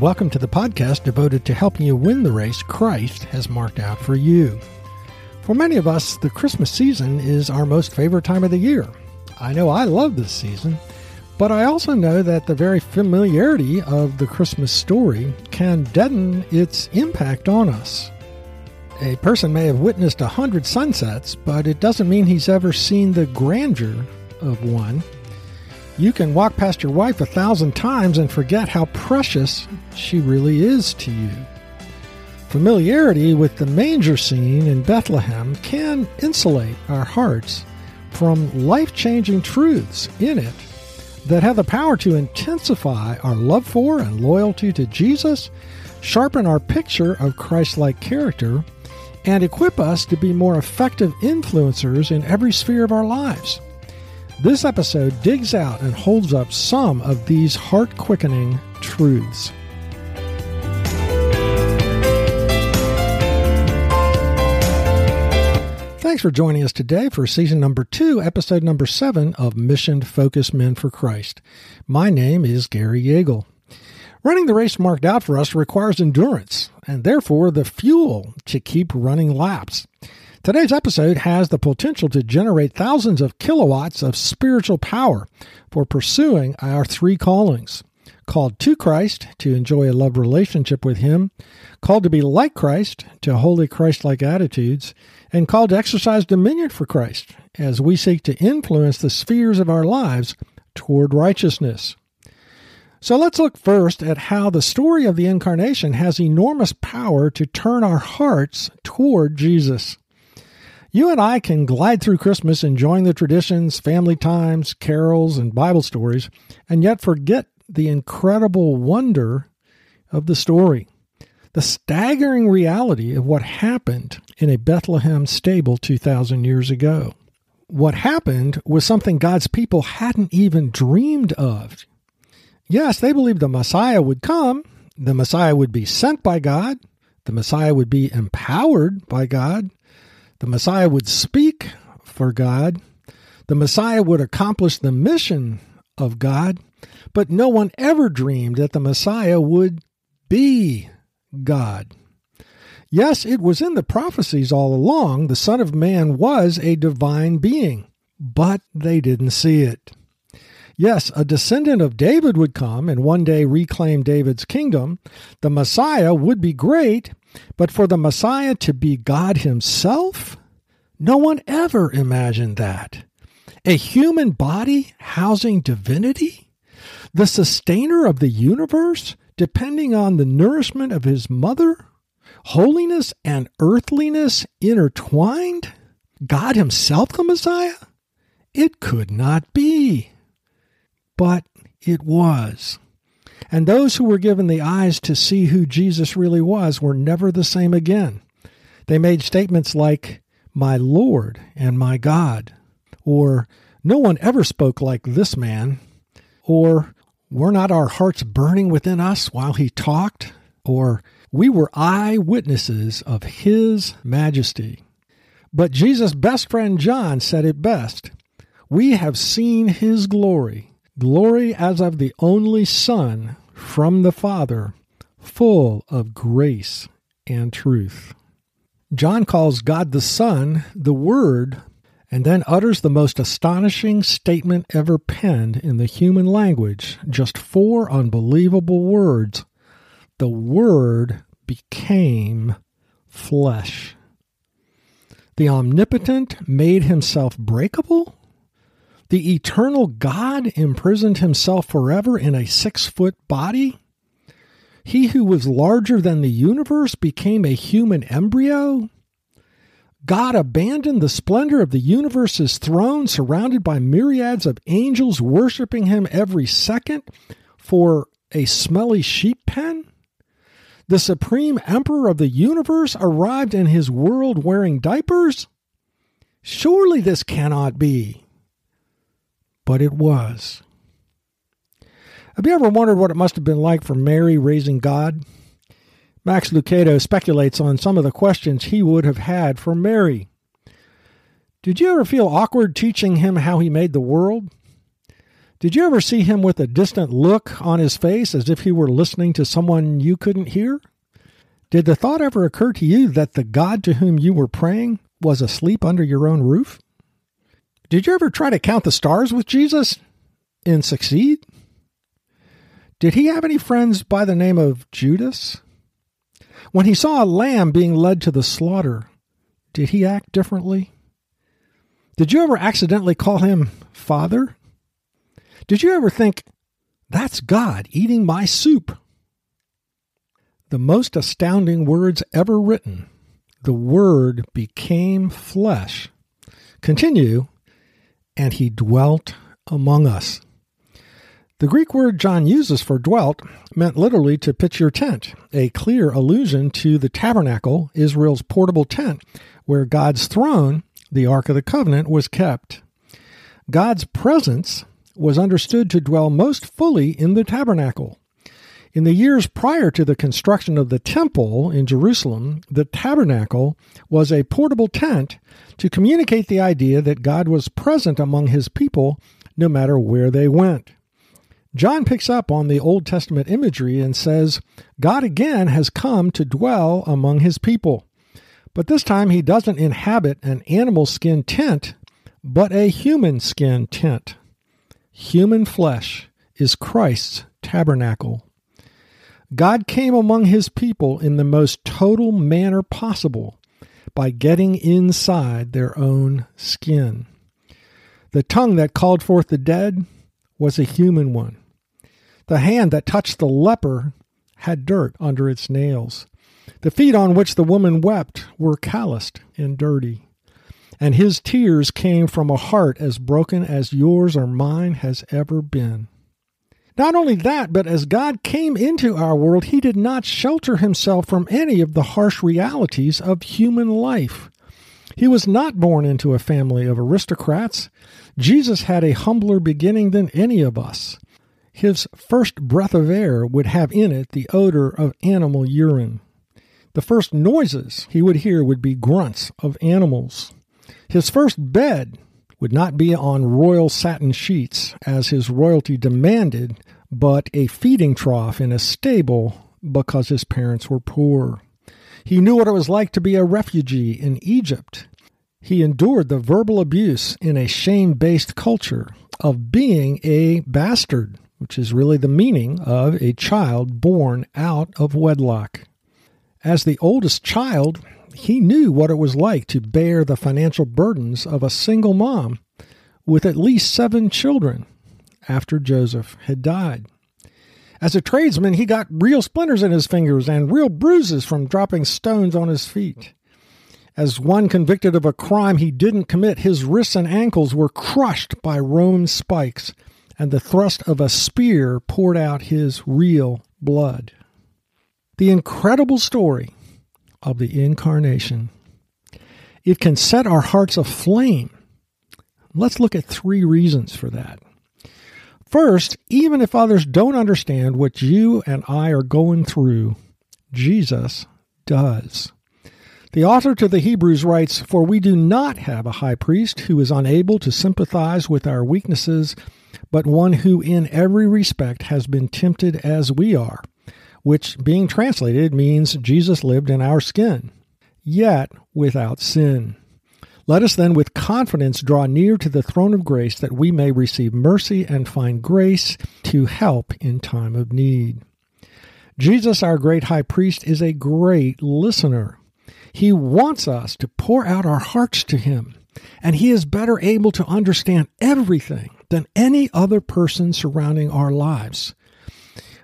welcome to the podcast devoted to helping you win the race Christ has marked out for you. For many of us, the Christmas season is our most favorite time of the year. I know I love this season, but I also know that the very familiarity of the Christmas story can deaden its impact on us. A person may have witnessed a hundred sunsets, but it doesn't mean he's ever seen the grandeur of one. You can walk past your wife a thousand times and forget how precious she really is to you. Familiarity with the manger scene in Bethlehem can insulate our hearts from life changing truths in it that have the power to intensify our love for and loyalty to Jesus, sharpen our picture of Christ like character, and equip us to be more effective influencers in every sphere of our lives. This episode digs out and holds up some of these heart quickening truths. Thanks for joining us today for season number two, episode number seven of Mission Focused Men for Christ. My name is Gary Yeagle. Running the race marked out for us requires endurance and therefore the fuel to keep running laps. Today's episode has the potential to generate thousands of kilowatts of spiritual power for pursuing our three callings called to Christ to enjoy a love relationship with Him, called to be like Christ to holy Christ like attitudes, and called to exercise dominion for Christ as we seek to influence the spheres of our lives toward righteousness. So let's look first at how the story of the incarnation has enormous power to turn our hearts toward Jesus. You and I can glide through Christmas enjoying the traditions, family times, carols, and Bible stories, and yet forget the incredible wonder of the story, the staggering reality of what happened in a Bethlehem stable 2,000 years ago. What happened was something God's people hadn't even dreamed of. Yes, they believed the Messiah would come, the Messiah would be sent by God, the Messiah would be empowered by God, the Messiah would speak for God, the Messiah would accomplish the mission of God, but no one ever dreamed that the Messiah would be God. Yes, it was in the prophecies all along. The Son of Man was a divine being, but they didn't see it. Yes, a descendant of David would come and one day reclaim David's kingdom. The Messiah would be great, but for the Messiah to be God himself? No one ever imagined that. A human body housing divinity? the sustainer of the universe, depending on the nourishment of his mother? Holiness and earthliness intertwined? God Himself the Messiah? It could not be. But it was. And those who were given the eyes to see who Jesus really was were never the same again. They made statements like, My Lord and my God, or No one ever spoke like this man, or were not our hearts burning within us while he talked? Or we were eyewitnesses of his majesty. But Jesus' best friend John said it best We have seen his glory, glory as of the only Son from the Father, full of grace and truth. John calls God the Son the Word and then utters the most astonishing statement ever penned in the human language just four unbelievable words. The Word became flesh. The omnipotent made himself breakable? The eternal God imprisoned himself forever in a six foot body? He who was larger than the universe became a human embryo? God abandoned the splendor of the universe's throne, surrounded by myriads of angels worshiping him every second, for a smelly sheep pen? The supreme emperor of the universe arrived in his world wearing diapers? Surely this cannot be. But it was. Have you ever wondered what it must have been like for Mary raising God? Max Lucado speculates on some of the questions he would have had for Mary. Did you ever feel awkward teaching him how he made the world? Did you ever see him with a distant look on his face as if he were listening to someone you couldn't hear? Did the thought ever occur to you that the God to whom you were praying was asleep under your own roof? Did you ever try to count the stars with Jesus and succeed? Did he have any friends by the name of Judas? When he saw a lamb being led to the slaughter, did he act differently? Did you ever accidentally call him Father? Did you ever think, that's God eating my soup? The most astounding words ever written. The Word became flesh. Continue, and he dwelt among us. The Greek word John uses for dwelt meant literally to pitch your tent, a clear allusion to the tabernacle, Israel's portable tent, where God's throne, the Ark of the Covenant, was kept. God's presence was understood to dwell most fully in the tabernacle. In the years prior to the construction of the temple in Jerusalem, the tabernacle was a portable tent to communicate the idea that God was present among his people no matter where they went. John picks up on the Old Testament imagery and says, God again has come to dwell among his people. But this time he doesn't inhabit an animal skin tent, but a human skin tent. Human flesh is Christ's tabernacle. God came among his people in the most total manner possible by getting inside their own skin. The tongue that called forth the dead was a human one. The hand that touched the leper had dirt under its nails. The feet on which the woman wept were calloused and dirty. And his tears came from a heart as broken as yours or mine has ever been. Not only that, but as God came into our world, he did not shelter himself from any of the harsh realities of human life. He was not born into a family of aristocrats. Jesus had a humbler beginning than any of us. His first breath of air would have in it the odor of animal urine. The first noises he would hear would be grunts of animals. His first bed would not be on royal satin sheets, as his royalty demanded, but a feeding trough in a stable because his parents were poor. He knew what it was like to be a refugee in Egypt. He endured the verbal abuse in a shame based culture of being a bastard, which is really the meaning of a child born out of wedlock. As the oldest child, he knew what it was like to bear the financial burdens of a single mom with at least seven children after Joseph had died. As a tradesman, he got real splinters in his fingers and real bruises from dropping stones on his feet. As one convicted of a crime he didn't commit, his wrists and ankles were crushed by Roman spikes, and the thrust of a spear poured out his real blood. The incredible story of the incarnation. It can set our hearts aflame. Let's look at three reasons for that. First, even if others don't understand what you and I are going through, Jesus does. The author to the Hebrews writes, For we do not have a high priest who is unable to sympathize with our weaknesses, but one who in every respect has been tempted as we are which being translated means Jesus lived in our skin, yet without sin. Let us then with confidence draw near to the throne of grace that we may receive mercy and find grace to help in time of need. Jesus, our great high priest, is a great listener. He wants us to pour out our hearts to him, and he is better able to understand everything than any other person surrounding our lives.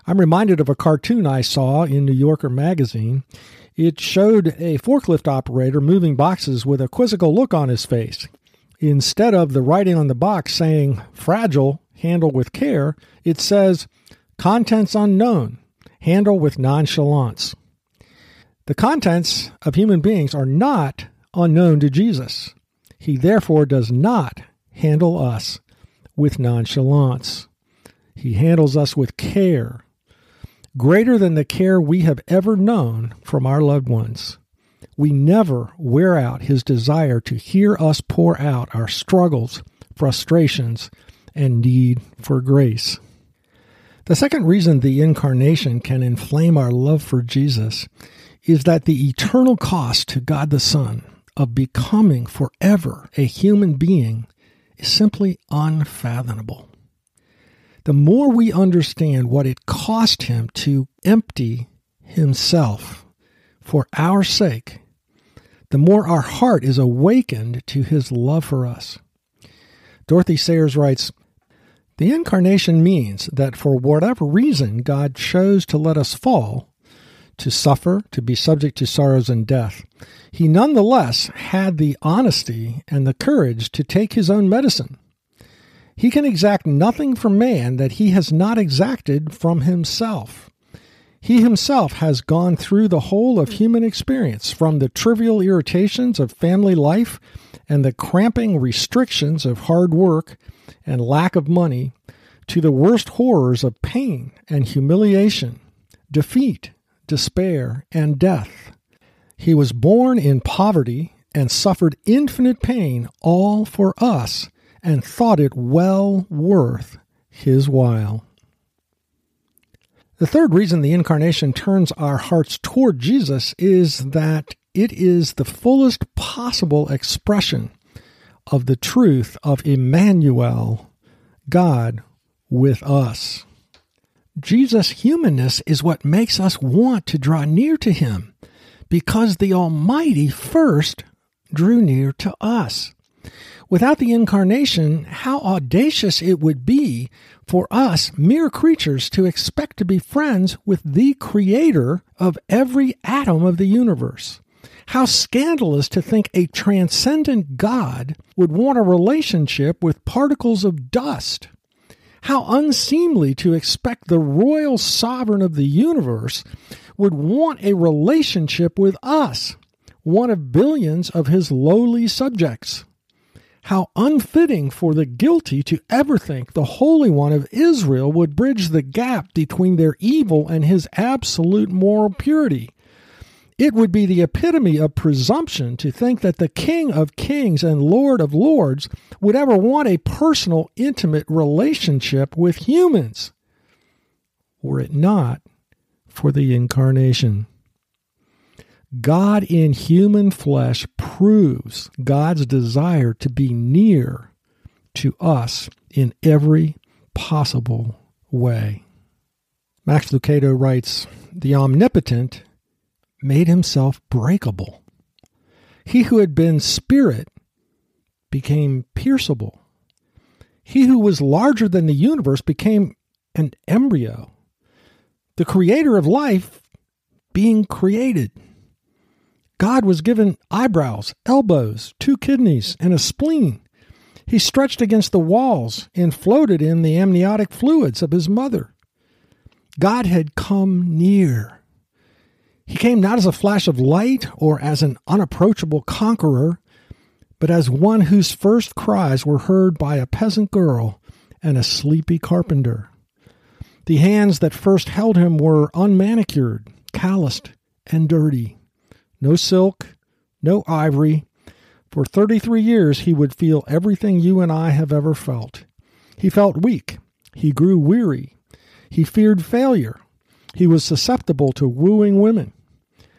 I'm reminded of a cartoon I saw in New Yorker magazine. It showed a forklift operator moving boxes with a quizzical look on his face. Instead of the writing on the box saying fragile, handle with care, it says contents unknown, handle with nonchalance. The contents of human beings are not unknown to Jesus. He therefore does not handle us with nonchalance. He handles us with care greater than the care we have ever known from our loved ones. We never wear out his desire to hear us pour out our struggles, frustrations, and need for grace. The second reason the incarnation can inflame our love for Jesus is that the eternal cost to God the Son of becoming forever a human being is simply unfathomable. The more we understand what it cost him to empty himself for our sake, the more our heart is awakened to his love for us. Dorothy Sayers writes The incarnation means that for whatever reason God chose to let us fall, to suffer, to be subject to sorrows and death, he nonetheless had the honesty and the courage to take his own medicine. He can exact nothing from man that he has not exacted from himself. He himself has gone through the whole of human experience, from the trivial irritations of family life and the cramping restrictions of hard work and lack of money, to the worst horrors of pain and humiliation, defeat, despair, and death. He was born in poverty and suffered infinite pain, all for us, and thought it well worth his while. The third reason the incarnation turns our hearts toward Jesus is that it is the fullest possible expression of the truth of Emmanuel, God with us. Jesus' humanness is what makes us want to draw near to him because the Almighty first drew near to us. Without the incarnation, how audacious it would be for us, mere creatures, to expect to be friends with the Creator of every atom of the universe. How scandalous to think a transcendent God would want a relationship with particles of dust. How unseemly to expect the royal sovereign of the universe would want a relationship with us, one of billions of his lowly subjects. How unfitting for the guilty to ever think the Holy One of Israel would bridge the gap between their evil and his absolute moral purity. It would be the epitome of presumption to think that the King of Kings and Lord of Lords would ever want a personal, intimate relationship with humans, were it not for the incarnation. God in human flesh proves God's desire to be near to us in every possible way. Max Lucado writes The omnipotent made himself breakable. He who had been spirit became pierceable. He who was larger than the universe became an embryo. The creator of life being created. God was given eyebrows, elbows, two kidneys, and a spleen. He stretched against the walls and floated in the amniotic fluids of his mother. God had come near. He came not as a flash of light or as an unapproachable conqueror, but as one whose first cries were heard by a peasant girl and a sleepy carpenter. The hands that first held him were unmanicured, calloused, and dirty. No silk, no ivory. For 33 years, he would feel everything you and I have ever felt. He felt weak. He grew weary. He feared failure. He was susceptible to wooing women.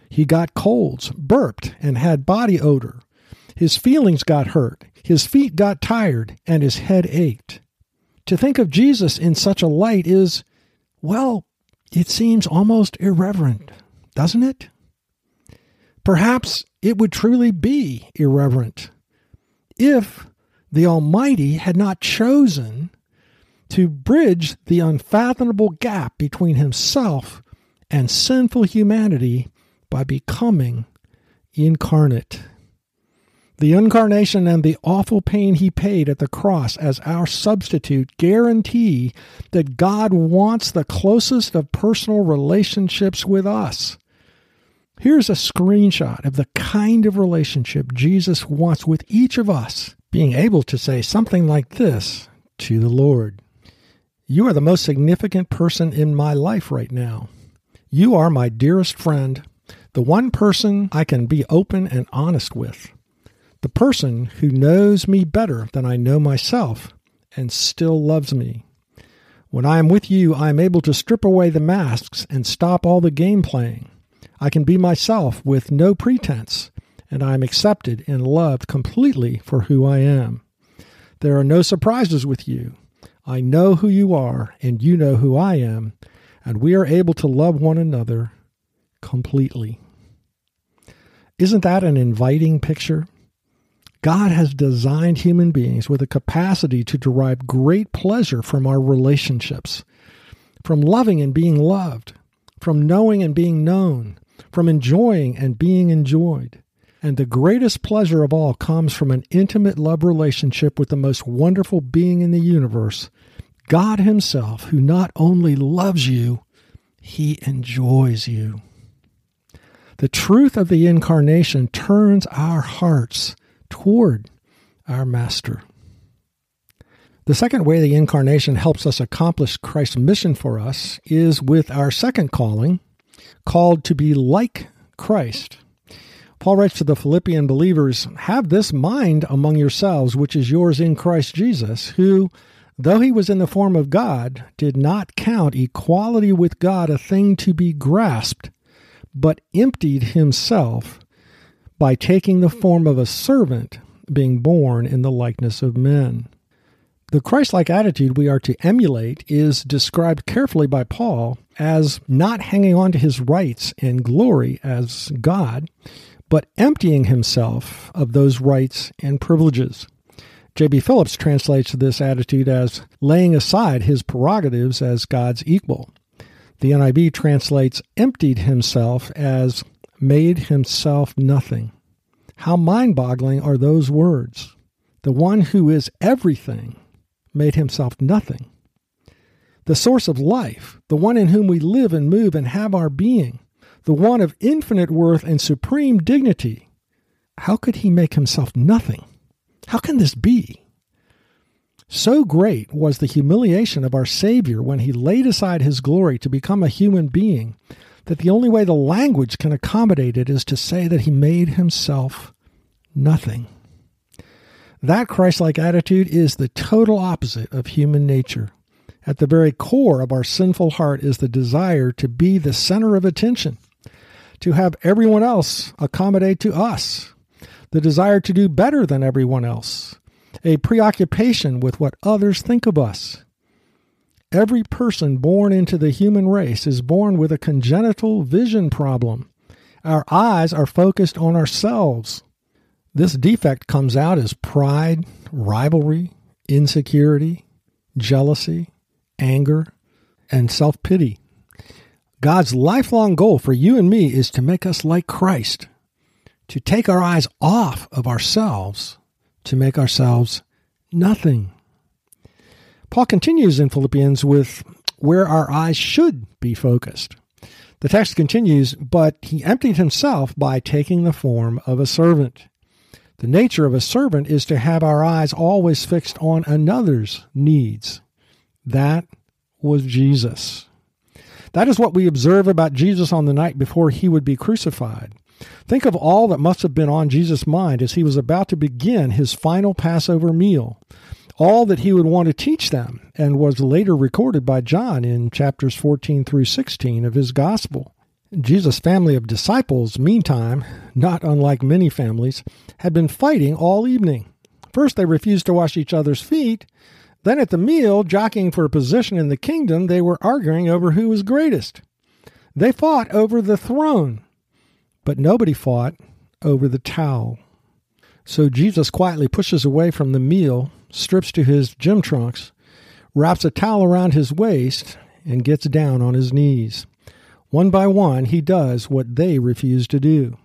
He got colds, burped, and had body odor. His feelings got hurt. His feet got tired, and his head ached. To think of Jesus in such a light is, well, it seems almost irreverent, doesn't it? Perhaps it would truly be irreverent if the Almighty had not chosen to bridge the unfathomable gap between himself and sinful humanity by becoming incarnate. The incarnation and the awful pain he paid at the cross as our substitute guarantee that God wants the closest of personal relationships with us. Here's a screenshot of the kind of relationship Jesus wants with each of us, being able to say something like this to the Lord You are the most significant person in my life right now. You are my dearest friend, the one person I can be open and honest with, the person who knows me better than I know myself and still loves me. When I am with you, I am able to strip away the masks and stop all the game playing. I can be myself with no pretense, and I am accepted and loved completely for who I am. There are no surprises with you. I know who you are, and you know who I am, and we are able to love one another completely. Isn't that an inviting picture? God has designed human beings with a capacity to derive great pleasure from our relationships, from loving and being loved, from knowing and being known, from enjoying and being enjoyed. And the greatest pleasure of all comes from an intimate love relationship with the most wonderful being in the universe, God Himself, who not only loves you, He enjoys you. The truth of the incarnation turns our hearts toward our Master. The second way the incarnation helps us accomplish Christ's mission for us is with our second calling, called to be like Christ. Paul writes to the Philippian believers Have this mind among yourselves, which is yours in Christ Jesus, who, though he was in the form of God, did not count equality with God a thing to be grasped, but emptied himself by taking the form of a servant, being born in the likeness of men. The Christ like attitude we are to emulate is described carefully by Paul as not hanging on to his rights and glory as God, but emptying himself of those rights and privileges. J.B. Phillips translates this attitude as laying aside his prerogatives as God's equal. The NIV translates emptied himself as made himself nothing. How mind boggling are those words? The one who is everything made himself nothing. The source of life, the one in whom we live and move and have our being, the one of infinite worth and supreme dignity. How could he make himself nothing? How can this be? So great was the humiliation of our Savior when he laid aside his glory to become a human being that the only way the language can accommodate it is to say that he made himself nothing. That Christ like attitude is the total opposite of human nature. At the very core of our sinful heart is the desire to be the center of attention, to have everyone else accommodate to us, the desire to do better than everyone else, a preoccupation with what others think of us. Every person born into the human race is born with a congenital vision problem. Our eyes are focused on ourselves. This defect comes out as pride, rivalry, insecurity, jealousy, anger, and self pity. God's lifelong goal for you and me is to make us like Christ, to take our eyes off of ourselves, to make ourselves nothing. Paul continues in Philippians with where our eyes should be focused. The text continues, but he emptied himself by taking the form of a servant. The nature of a servant is to have our eyes always fixed on another's needs. That was Jesus. That is what we observe about Jesus on the night before he would be crucified. Think of all that must have been on Jesus' mind as he was about to begin his final Passover meal. All that he would want to teach them, and was later recorded by John in chapters 14 through 16 of his gospel. Jesus' family of disciples, meantime, not unlike many families, had been fighting all evening. First, they refused to wash each other's feet. Then, at the meal, jockeying for a position in the kingdom, they were arguing over who was greatest. They fought over the throne, but nobody fought over the towel. So Jesus quietly pushes away from the meal, strips to his gym trunks, wraps a towel around his waist, and gets down on his knees. One by one, he does what they refuse to do.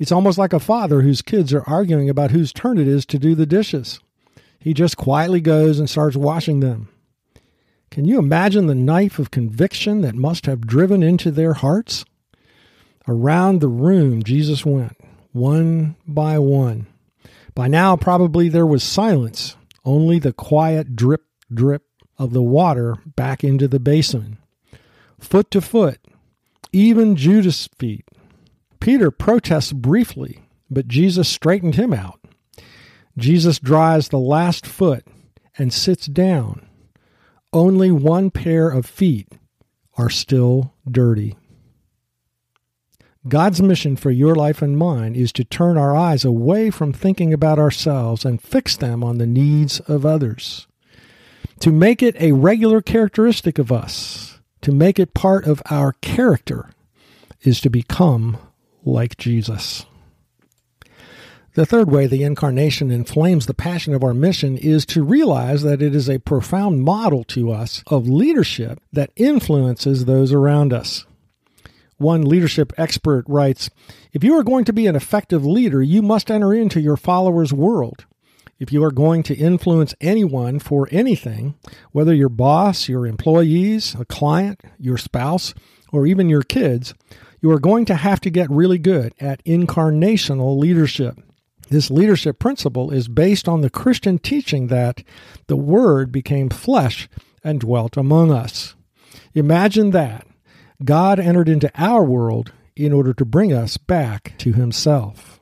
It's almost like a father whose kids are arguing about whose turn it is to do the dishes. He just quietly goes and starts washing them. Can you imagine the knife of conviction that must have driven into their hearts? Around the room, Jesus went, one by one. By now, probably there was silence, only the quiet drip, drip of the water back into the basin. Foot to foot, even Judas' feet. Peter protests briefly, but Jesus straightened him out. Jesus dries the last foot, and sits down, only one pair of feet are still dirty. God's mission for your life and mine is to turn our eyes away from thinking about ourselves and fix them on the needs of others. To make it a regular characteristic of us, to make it part of our character, is to become like Jesus. The third way the incarnation inflames the passion of our mission is to realize that it is a profound model to us of leadership that influences those around us. One leadership expert writes If you are going to be an effective leader, you must enter into your followers' world. If you are going to influence anyone for anything, whether your boss, your employees, a client, your spouse, or even your kids, you are going to have to get really good at incarnational leadership. This leadership principle is based on the Christian teaching that the Word became flesh and dwelt among us. Imagine that. God entered into our world in order to bring us back to Himself.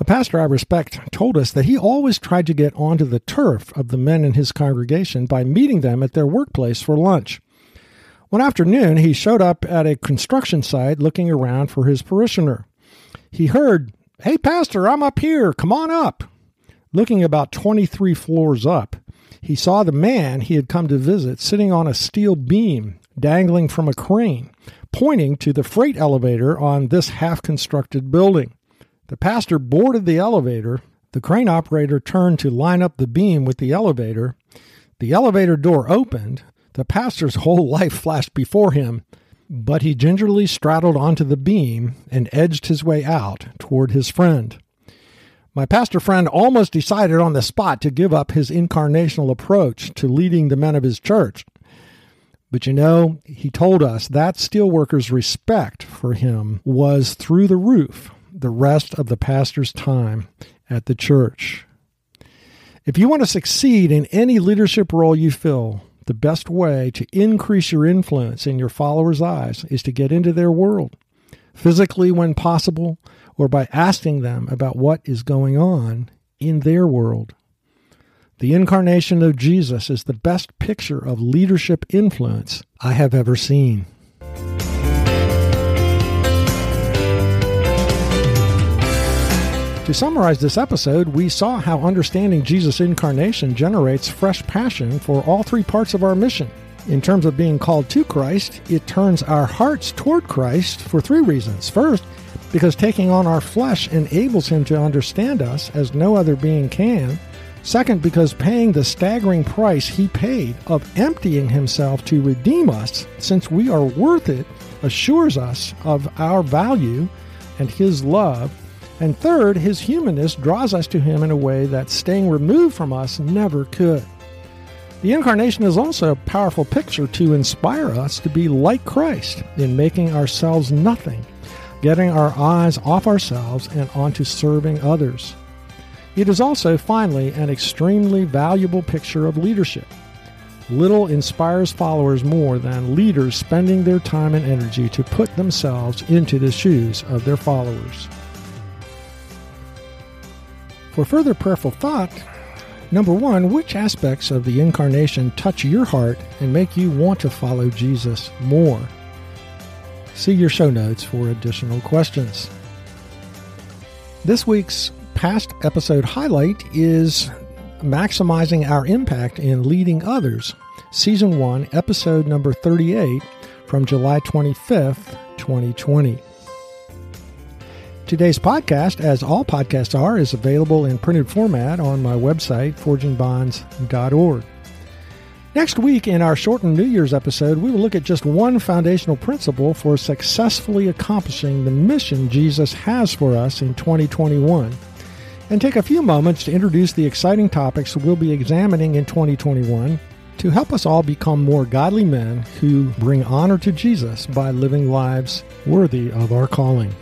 A pastor I respect told us that he always tried to get onto the turf of the men in his congregation by meeting them at their workplace for lunch. One afternoon, he showed up at a construction site looking around for his parishioner. He heard Hey, Pastor, I'm up here. Come on up. Looking about 23 floors up, he saw the man he had come to visit sitting on a steel beam dangling from a crane, pointing to the freight elevator on this half constructed building. The pastor boarded the elevator. The crane operator turned to line up the beam with the elevator. The elevator door opened. The pastor's whole life flashed before him but he gingerly straddled onto the beam and edged his way out toward his friend. My pastor friend almost decided on the spot to give up his incarnational approach to leading the men of his church. But you know, he told us that steelworker's respect for him was through the roof the rest of the pastor's time at the church. If you want to succeed in any leadership role you fill, the best way to increase your influence in your followers' eyes is to get into their world, physically when possible, or by asking them about what is going on in their world. The incarnation of Jesus is the best picture of leadership influence I have ever seen. To summarize this episode, we saw how understanding Jesus' incarnation generates fresh passion for all three parts of our mission. In terms of being called to Christ, it turns our hearts toward Christ for three reasons. First, because taking on our flesh enables him to understand us as no other being can. Second, because paying the staggering price he paid of emptying himself to redeem us, since we are worth it, assures us of our value and his love and third, his humanness draws us to him in a way that staying removed from us never could. The incarnation is also a powerful picture to inspire us to be like Christ in making ourselves nothing, getting our eyes off ourselves and onto serving others. It is also, finally, an extremely valuable picture of leadership. Little inspires followers more than leaders spending their time and energy to put themselves into the shoes of their followers. For further prayerful thought, number one, which aspects of the incarnation touch your heart and make you want to follow Jesus more? See your show notes for additional questions. This week's past episode highlight is maximizing our impact in leading others, season 1, episode number 38 from July 25th, 2020. Today's podcast, as all podcasts are, is available in printed format on my website, forgingbonds.org. Next week, in our shortened New Year's episode, we will look at just one foundational principle for successfully accomplishing the mission Jesus has for us in 2021, and take a few moments to introduce the exciting topics we'll be examining in 2021 to help us all become more godly men who bring honor to Jesus by living lives worthy of our calling.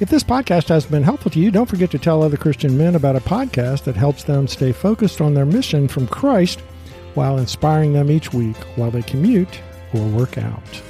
If this podcast has been helpful to you, don't forget to tell other Christian men about a podcast that helps them stay focused on their mission from Christ while inspiring them each week while they commute or work out.